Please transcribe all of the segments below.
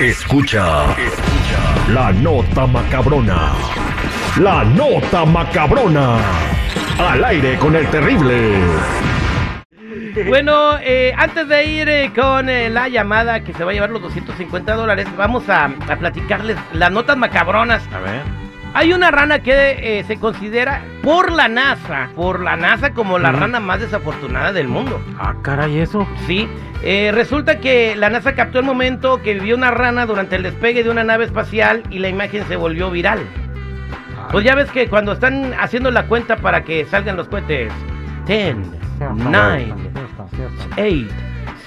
Escucha, escucha la nota macabrona. La nota macabrona. Al aire con el terrible. Bueno, eh, antes de ir eh, con eh, la llamada que se va a llevar los 250 dólares, vamos a, a platicarles las notas macabronas. A ver. Hay una rana que eh, se considera por la NASA, por la NASA como la rana más desafortunada del mundo. Ah, caray, eso. Sí, eh, resulta que la NASA captó el momento que vivió una rana durante el despegue de una nave espacial y la imagen se volvió viral. Pues ya ves que cuando están haciendo la cuenta para que salgan los cohetes, 10, 9, 8,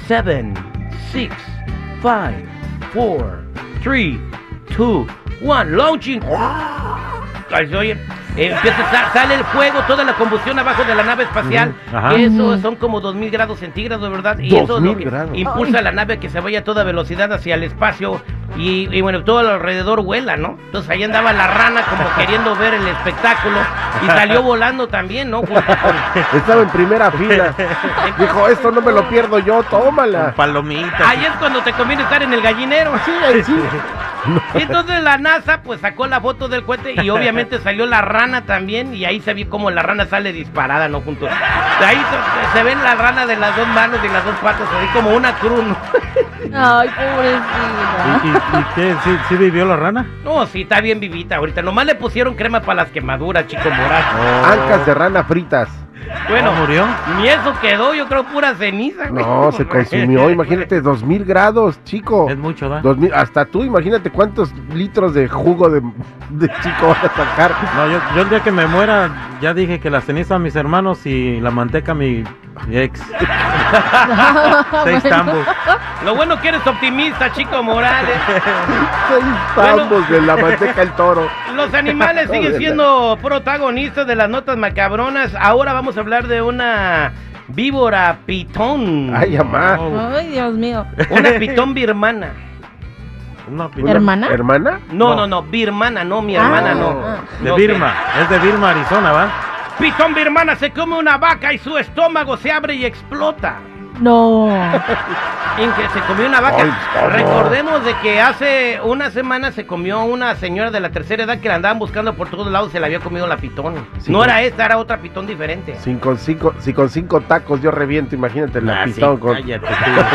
7, 6, 5, 4, 3, 2, 1, launching. Se oye. Eh, empieza sale el fuego, toda la combustión abajo de la nave espacial. Ajá. Eso son como 2000 grados centígrados, ¿verdad? Y eso es lo 2000 que grados. impulsa a la nave a que se vaya a toda velocidad hacia el espacio. Y, y bueno, todo alrededor vuela, ¿no? Entonces ahí andaba la rana como queriendo ver el espectáculo. Y salió volando también, ¿no? Con- Estaba en primera fila. Dijo, esto no me lo pierdo yo, tómala. Palomitas. Ahí es cuando te conviene estar en el gallinero. Sí, ahí sí. Y entonces la NASA pues sacó la foto del cohete y obviamente salió la rana también y ahí se vio como la rana sale disparada, ¿no? Junto. Ahí se, ven la rana de las dos manos y las dos patas, así como una cruz. ¿no? Ay, ¿Y, pobrecita. y- y qué? ¿Sí, sí vivió la rana? No, sí, está bien vivita ahorita. Nomás le pusieron crema para las quemaduras, chico moral. Ancas de rana fritas. Bueno, ¿Oh, murió? ni eso quedó, yo creo pura ceniza. güey. No, se consumió, imagínate, dos mil grados, chico. Es mucho, ¿da? Dos mil, hasta tú, imagínate cuántos litros de jugo de, de chico vas a sacar. No, yo, yo el día que me muera, ya dije que la ceniza a mis hermanos y la manteca a mi, mi ex. Seis tambos. Lo bueno que eres optimista, chico Morales. Seis tambos de la manteca el toro. Los animales siguen siendo protagonistas de las notas macabronas. Ahora vamos a hablar de una víbora pitón. Ay, amá. Oh, Ay, Dios mío. Una pitón birmana. una ¿Hermana? ¿Hermana? No, no, No. no, birmana, no, mi Ah, hermana, no. ah. De No, Birma. Es de Birma, Arizona, ¿va? Pitón birmana se come una vaca y su estómago se abre y explota. No. En que se comió una vaca. Recordemos de que hace una semana se comió una señora de la tercera edad que la andaban buscando por todos lados y se la había comido la pitón. Sí. no era esta, era otra pitón diferente. Si con cinco, si con cinco tacos yo reviento, imagínate la Ah, sí, pitón con... cállate,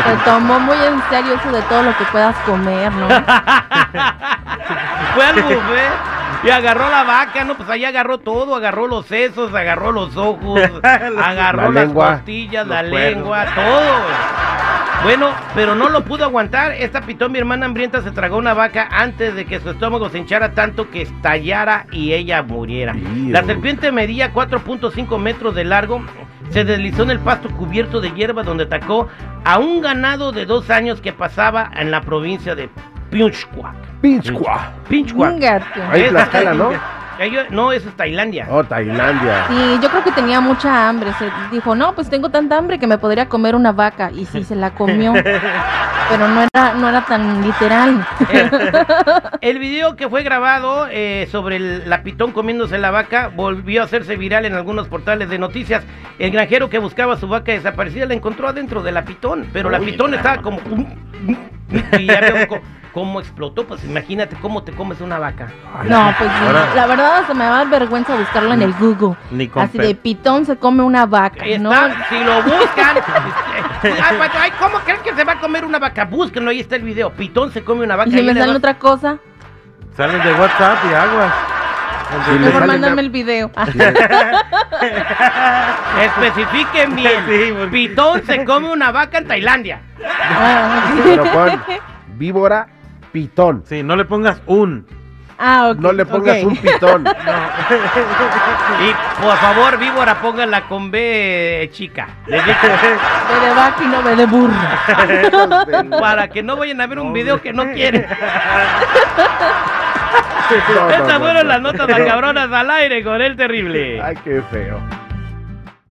Se tomó muy en serio eso de todo lo que puedas comer, ¿no? Fue al buffet y agarró la vaca, ¿no? Pues ahí agarró todo, agarró los sesos, agarró los ojos, agarró La las lengua, costillas, la cuernos. lengua, todo. Bueno, pero no lo pudo aguantar. Esta pitón, mi hermana hambrienta, se tragó una vaca antes de que su estómago se hinchara tanto que estallara y ella muriera. La serpiente medía 4.5 metros de largo. Se deslizó en el pasto cubierto de hierba donde atacó a un ganado de dos años que pasaba en la provincia de Pinchquak. Un gato. Ahí Es- Tlaxcala, ¿no? No, eso es Tailandia. Oh, Tailandia. Sí, yo creo que tenía mucha hambre. Se dijo, no, pues tengo tanta hambre que me podría comer una vaca. Y sí, se la comió. Pero no era, no era tan literal. El video que fue grabado eh, sobre el- la pitón comiéndose la vaca volvió a hacerse viral en algunos portales de noticias. El granjero que buscaba su vaca desaparecida la encontró adentro de la pitón, pero la Uy, pitón no, estaba como... Y ya veo co- cómo explotó, pues imagínate cómo te comes una vaca. No, pues sí, Ahora- la verdad hasta me da vergüenza buscarlo en el Google. Ni con Así de pitón se come una vaca, si lo buscan, ay, pato, ay, ¿cómo creen que se va a comer una vaca? Búsquenlo, ahí está el video. Pitón se come una vaca. Y si me le sale otra cosa, Salen de WhatsApp y aguas. Sí, mejor mándame el video. Especifiquen bien. Sí, porque- Pitón se come una vaca en Tailandia. Ah, Pero pon víbora, pitón. Sí, no le pongas un. Ah, ok. No le pongas un pitón. Y por favor, víbora, póngala con B chica. Le Ve de vaca y no ve de burro. para que no vayan a ver un video que no quieren. No, no, Estas no, fueron no. las notas macabronas al aire con el terrible. Ay, qué feo.